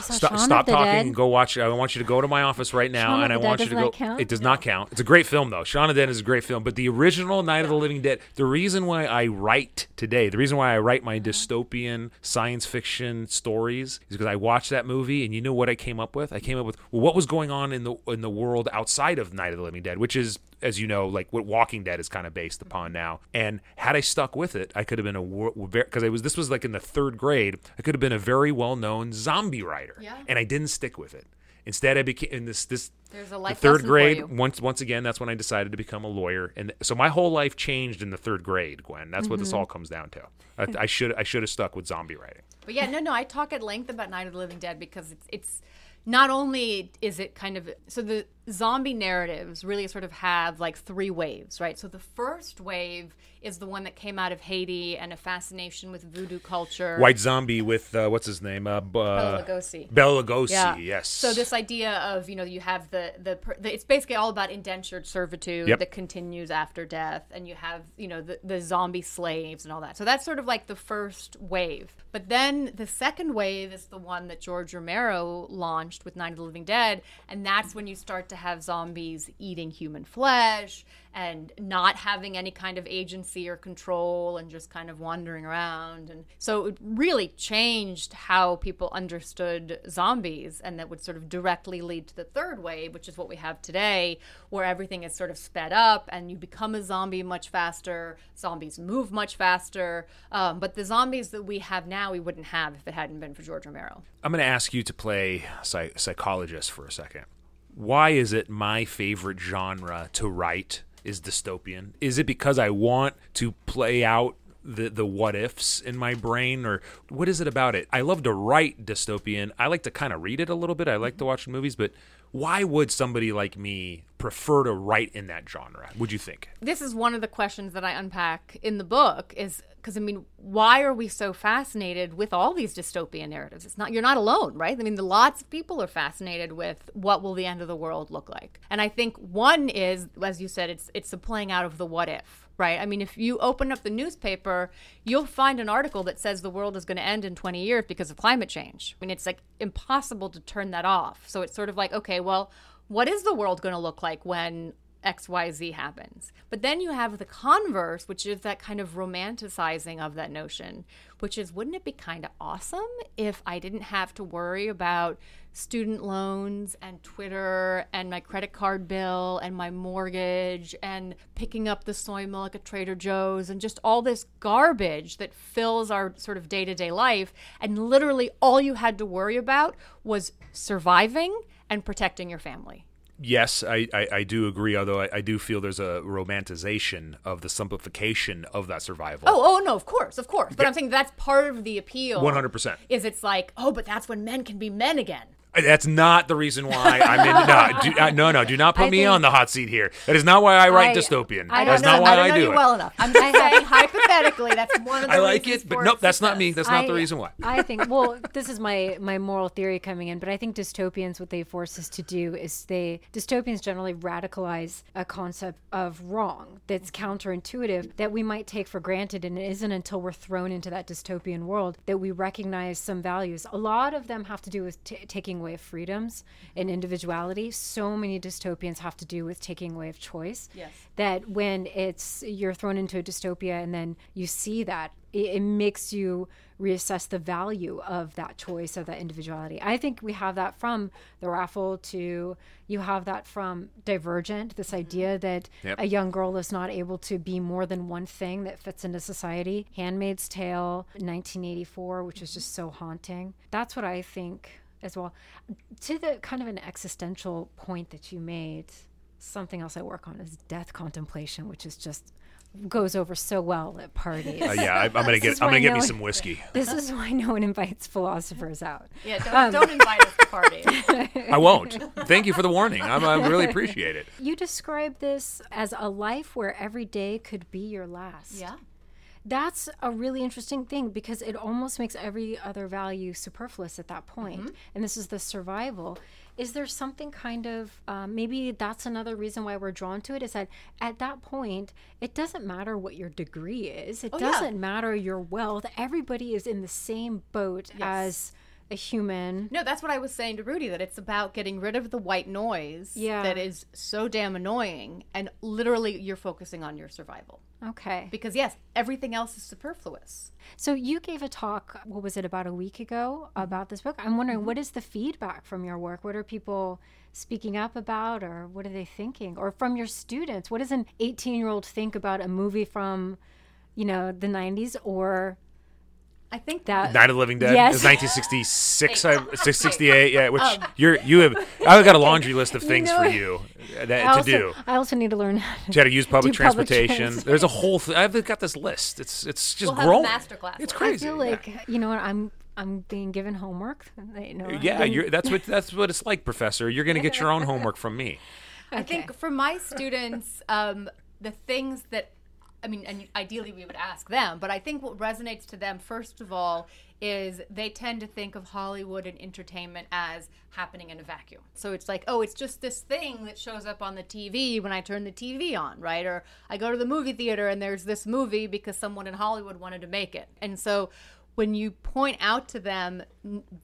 Stop, stop talking Dead. and go watch. it. I want you to go to my office right now, Shaun and I Dead, want you to go. count? It does not count. It's a great film though. Shaun of the Dead is a great film, but the original Night of the Living Dead. The reason why I write today, the reason why I write my uh-huh. dystopian science fiction stories, is because I watched that movie, and you know what I came up with? I came up with well, what was going on in the in the world outside of Night of the Living Dead, which is as you know, like what Walking Dead is kind of based upon now. And had I stuck with it, I could have been a because I was this was like in the third grade. I could have been a very well known zombie writer, Yeah. and I didn't stick with it. Instead, I became in this this the third grade once once again that's when i decided to become a lawyer and so my whole life changed in the third grade gwen that's what Mm-hmm. this all comes down to I, I should i should have stuck with zombie writing But yeah, no, no, I talk at length about Night of the Living Dead because it's it's not only is it kind of so the zombie narratives really sort of have like three waves, right? So the first wave is the one that came out of Haiti and a fascination with voodoo culture. white zombie with uh, what's his name uh, uh, Bela Lugosi. Bela Lugosi, Yeah. yes So this idea of you know you have the, the the it's basically all about indentured servitude Yep. that continues after death, and you have you know the, the zombie slaves and all that. So that's sort of like the first wave. But then the second wave is the one that George Romero launched with Night of the Living Dead, and that's when you start to have zombies eating human flesh and not having any kind of agency or control and just kind of wandering around. And so it really changed how people understood zombies, and that would sort of directly lead to the third wave, which is what we have today, where everything is sort of sped up and you become a zombie much faster. Zombies move much faster. Um, but the zombies that we have now, we wouldn't have if it hadn't been for George Romero. i'm going to ask you to play psy- psychologist for a second why is it my favorite genre to write is dystopian? Is it because i want to play out the the what ifs in my brain or what is it about it? I love to write dystopian. I like to kind of read it a little bit. I like to watch movies but why would somebody like me prefer to write in that genre would you think? This is one of the questions that I unpack in the book is because I mean, why are we so fascinated with all these dystopian narratives? It's not you're not alone, right? I mean, lots of people are fascinated with what will the end of the world look like. And I think one is as you said it's it's the playing out of the what if, right? I mean, if you open up the newspaper, you'll find an article that says the world is going to end in 20 years because of climate change. I mean, it's like impossible to turn that off. So it's sort of like, okay, well, what is the world going to look like when XYZ happens. But then you have the converse, which is that kind of romanticizing of that notion, which is wouldn't it be kind of awesome if I didn't have to worry about student loans and Twitter and my credit card bill and my mortgage and picking up the soy milk at Trader Joe's and just all this garbage that fills our sort of day to day life. And literally all you had to worry about was surviving and protecting your family. Yes, I, I, I do agree. Although I, I do feel there's a romanticization of the simplification of that survival. Oh, oh no, of course, of course. But I'm saying that's part of the appeal. 100%. Is it's like, oh, but that's when men can be men again. That's not the reason why I'm in. No, do, uh, no, no. Do not put I me think- on the hot seat here. That is not why I write I- dystopian. I That's don't know- why I don't I, know do you it. well enough. I'm just saying, hypothetically, that's one of the I like reasons it, but for nope, that's not me. That's not the reason why. I think well, this is my my moral theory coming in, but I think dystopians what they force us to do is they dystopians generally radicalize a concept of wrong that's counterintuitive that we might take for granted and it isn't until we're thrown into that dystopian world that we recognize some values. A lot of them have to do with t- taking away of freedoms and individuality. So many dystopians have to do with taking away of choice Yes. that when it's you're thrown into a dystopia and then you see that it, it makes you reassess the value of that choice of that individuality i think we have that from the raffle to you have that from divergent this mm-hmm. idea that Yep. a young girl is not able to be more than one thing that fits into society handmaid's tale 1984 which is just so haunting that's what i think as well to the kind of an existential point that you made something else I work on is death contemplation, which is just goes over so well at parties. Uh, yeah, I, I'm gonna get. I'm gonna get no me one- some whiskey. this is why no one invites philosophers out. Yeah, don't, Um, don't invite us to parties. I won't. Thank you for the warning. I'm, I really appreciate it. You describe this as a life where every day could be your last. yeah. That's a really interesting thing because it almost makes every other value superfluous at that point. Mm-hmm. And this is the survival. Is there something kind of um, maybe that's another reason why we're drawn to it? Is that at that point, it doesn't matter what your degree is, it Oh, yeah. doesn't matter your wealth. Everybody is in the same boat as a human. No, that's what I was saying to Rudy that it's about getting rid of the white noise Yeah. that is so damn annoying and literally you're focusing on your survival. Okay. Because yes, everything else is superfluous. So you gave a talk, what was it, about a week ago about this book? I'm wondering Mm-hmm. what is the feedback from your work? What are people speaking up about or what are they thinking? Or from your students, what does an 18 year old think about a movie from, you know, the 90s or I think That Night of the Living Dead Yes. is 1966, I, 668. Yeah, which you're you have. I've got a laundry list of things know for you uh, I that, to do. I also need to learn how to You had to use public do public transportation. There's a whole. Th- I've got this list. It's it's just We'll have a growing. masterclass. It's crazy. I crazy. feel yeah. like you know what I'm I'm being given homework. You know, Yeah, then- you're, that's what that's what it's like, Professor. You're going to get your own homework from me. I think for my students, um, the things that, I mean, and ideally we would ask them, but I think what resonates to them, first of all, is they tend to think of Hollywood and entertainment as happening in a vacuum. So it's like, oh, it's just this thing that shows up on the TV when I turn the TV on, right? Or I go to the movie theater and there's this movie because someone in Hollywood wanted to make it. And so when you point out to them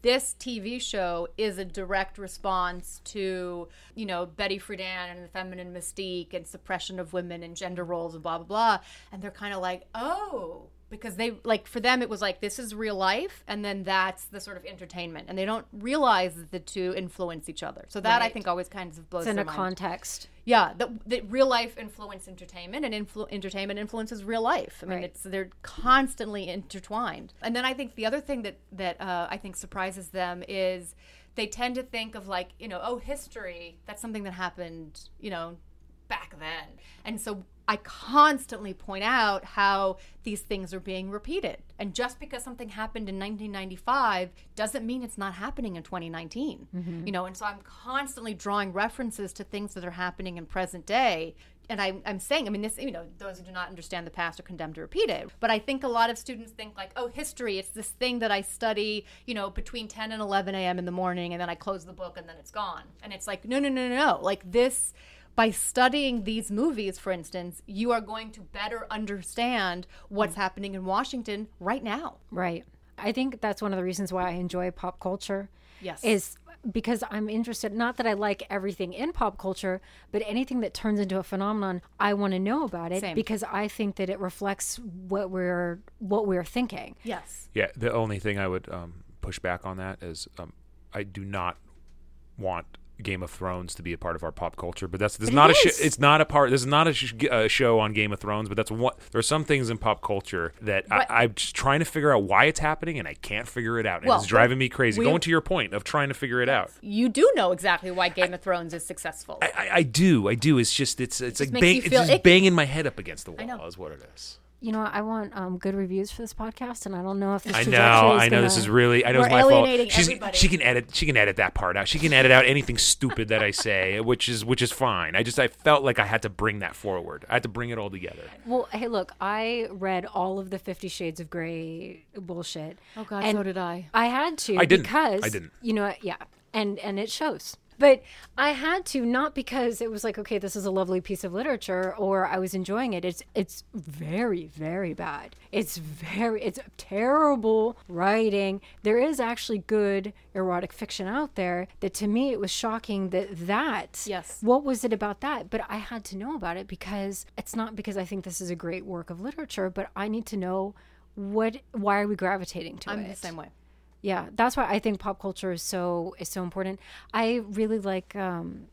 this TV show is a direct response to, you know, Betty Friedan and the feminine mystique and suppression of women and gender roles and blah blah blah, and they're kind of like, oh, because they like for them it was like this is real life, and then that's the sort of entertainment, and they don't realize that the two influence each other. So that I think always kind of blows it's in a mind. context. Yeah, that, that real life influence entertainment, and influ- entertainment influences real life. I mean, Right. it's they're constantly intertwined. And then I think the other thing that that uh, I think surprises them is they tend to think of like you know oh history that's something that happened you know back then, and so I constantly point out how these things are being repeated. And just because something happened in 1995 doesn't mean it's not happening in 2019. Mm-hmm. You know, and so I'm constantly drawing references to things that are happening in present day. And I, I'm saying, I mean, this, you know, those who do not understand the past are condemned to repeat it. But I think a lot of students think, like, oh, history, it's this thing that I study, you know, between 10 and 11 a.m. in the morning, and then I close the book and then it's gone. And it's like, no, no, no, no, no. Like, this, by studying these movies, for instance, you are going to better understand what's happening in Washington right now. Right. I think that's one of the reasons why I enjoy pop culture. Yes. Is because I'm interested, not that I like everything in pop culture, but anything that turns into a phenomenon, I want to know about it Same. because I think that it reflects what we're what we're thinking. Yes. Yeah, the only thing I would um, push back on that is um, I do not want Game of Thrones to be a part of our pop culture, but that's this is not it a sh- it's not a part. This is not a, sh- a show on Game of Thrones, but that's what there are some things in pop culture that But- I, I'm just trying to figure out why it's happening, and I can't figure it out. And Well, it's driving me crazy. Going to your point of trying to figure it out. You do know exactly why Game of Thrones is successful. I, I, I do, I do. It's just it's it's like bang, it's just banging my head up against the wall. Is what it is. You know, I want um, good reviews for this podcast, and I don't know if this I know, is I know. This gonna- is really. I know it's my fault. She's, everybody. she can edit. She can edit that part out. She can edit out anything stupid that I say, which is which is fine. I just I felt like I had to bring that forward. I had to bring it all together. Well, hey, look, I read all of the Fifty Shades of Grey bullshit. oh God, And so did I. I had to I didn't. because I didn't. You know, yeah, and and it shows. But I had to not because it was like, okay, this is a lovely piece of literature, or I was enjoying it. It's it's very very bad. It's very it's terrible writing. There is actually good erotic fiction out there. That to me it was shocking that that Yes. what was it about that? But I had to know about it because it's not because I think this is a great work of literature, but I need to know what why are we gravitating to I'm it? the same way. Yeah, that's why I think pop culture is so is so important. I really like um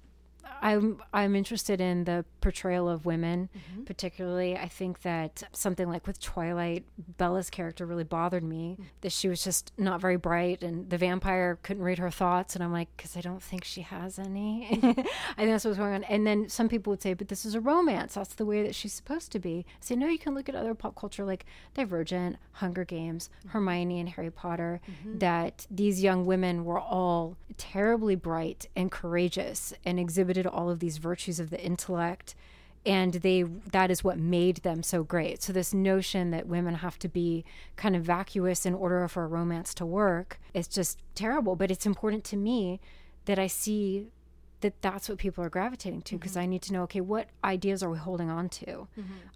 I'm I'm interested in the portrayal of women, mm-hmm. particularly. I think that something like with Twilight, Bella's character really bothered me. Mm. That she was just not very bright, and the vampire couldn't read her thoughts. And I'm like, because I don't think she has any. Mm-hmm. I think that's what's going on. And then some people would say, but this is a romance. That's the way that she's supposed to be. I say, no, you can look at other pop culture like Divergent, Hunger Games, Hermione, and Harry Potter. Mm-hmm. That these young women were all terribly bright and courageous and exhibited all of these virtues of the intellect and they that is what made them so great. So this notion that women have to be kind of vacuous in order for a romance to work is just terrible. But it's important to me that i see that that's what people are gravitating to because I need to know okay what ideas are we holding on to?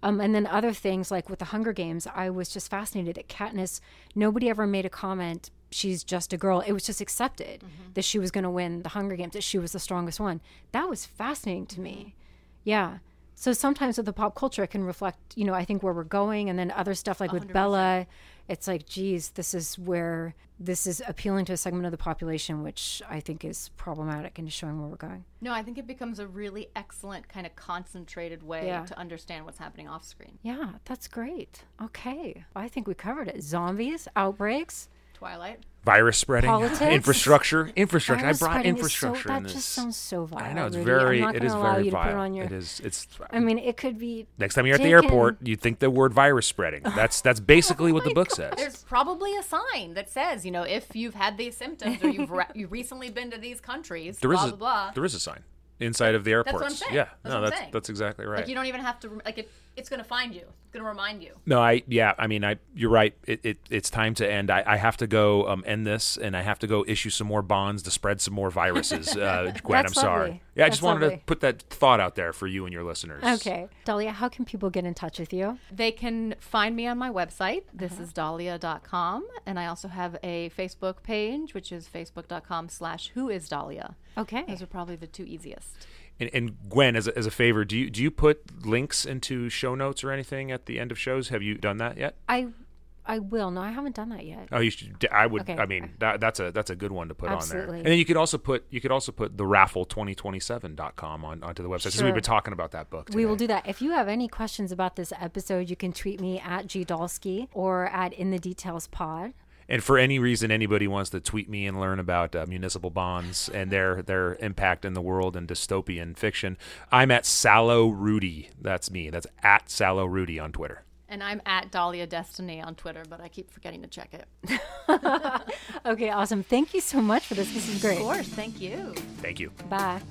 Um, and then other things like with the Hunger Games I was just fascinated that Katniss. Nobody ever made a comment she's just a girl it was just accepted mm-hmm. that she was going to win the Hunger Games that she was the strongest one that was fascinating to me mm-hmm. yeah so sometimes with the pop culture it can reflect you know I think where we're going and then other stuff like with Bella it's like, geez, this is where this is appealing to a segment of the population, which I think is problematic and showing where we're going. No, I think it becomes a really excellent kind of concentrated way Yeah. to understand what's happening off screen. Yeah, that's great. Okay. I think we covered it. Zombies, outbreaks, Twilight. Virus spreading, Politics? infrastructure, infrastructure. virus I brought infrastructure So, in that this. just sounds so vile. I know it's Rudy. very. I'm not It allow very you to put on your. It is. It's. I mean, it could be. Next time you're at the taken- airport, you think the word virus spreading. That's that's basically oh what the book says. There's probably a sign that says, you know, if you've had these symptoms or you've re- you've recently been to these countries, There is blah a blah blah. there is a sign inside of the what I'm airports. saying. Yeah, That's no, what I'm that's saying. that's exactly right. Like you don't even have to like it. It's going to find you. It's going to remind you. No, I yeah, I mean, I you're right. It, it it's time to end. I, I have to go um, end this, and I have to go issue some more bonds to spread some more viruses. Uh, Gwen, I'm sorry. lovely. Yeah, I That's just wanted to put that thought out there for you and your listeners. Okay. Dahlia, how can people get in touch with you? They can find me on my website. This Uh-huh. is dahlia.com. And I also have a Facebook page, which is facebook.com slash who is Dahlia. Okay. Those are probably the two easiest. And, and Gwen, as a, as a favor, do you do you put links into show notes or anything at the end of shows? Have you done that yet? I I will. No, I haven't done that yet. Oh, you should. I would. Okay. I mean, that, that's a that's a good one to put on there. And then you could also put you could also put the raffle2027.com on onto the website. Since we've been talking about that book. We will do that. If you have any questions about this episode, you can tweet me at gdolsky or at in the details pod. And for any reason anybody wants to tweet me and learn about uh, municipal bonds and their their impact in the world and dystopian fiction, I'm at Salo Rudy. That's me. That's at Salo Rudy on Twitter. And I'm at Dahlia Destiny on Twitter, but I keep forgetting to check it. Okay, awesome. Thank you so much for this. This is great. Of course. Thank you. Thank you. Bye.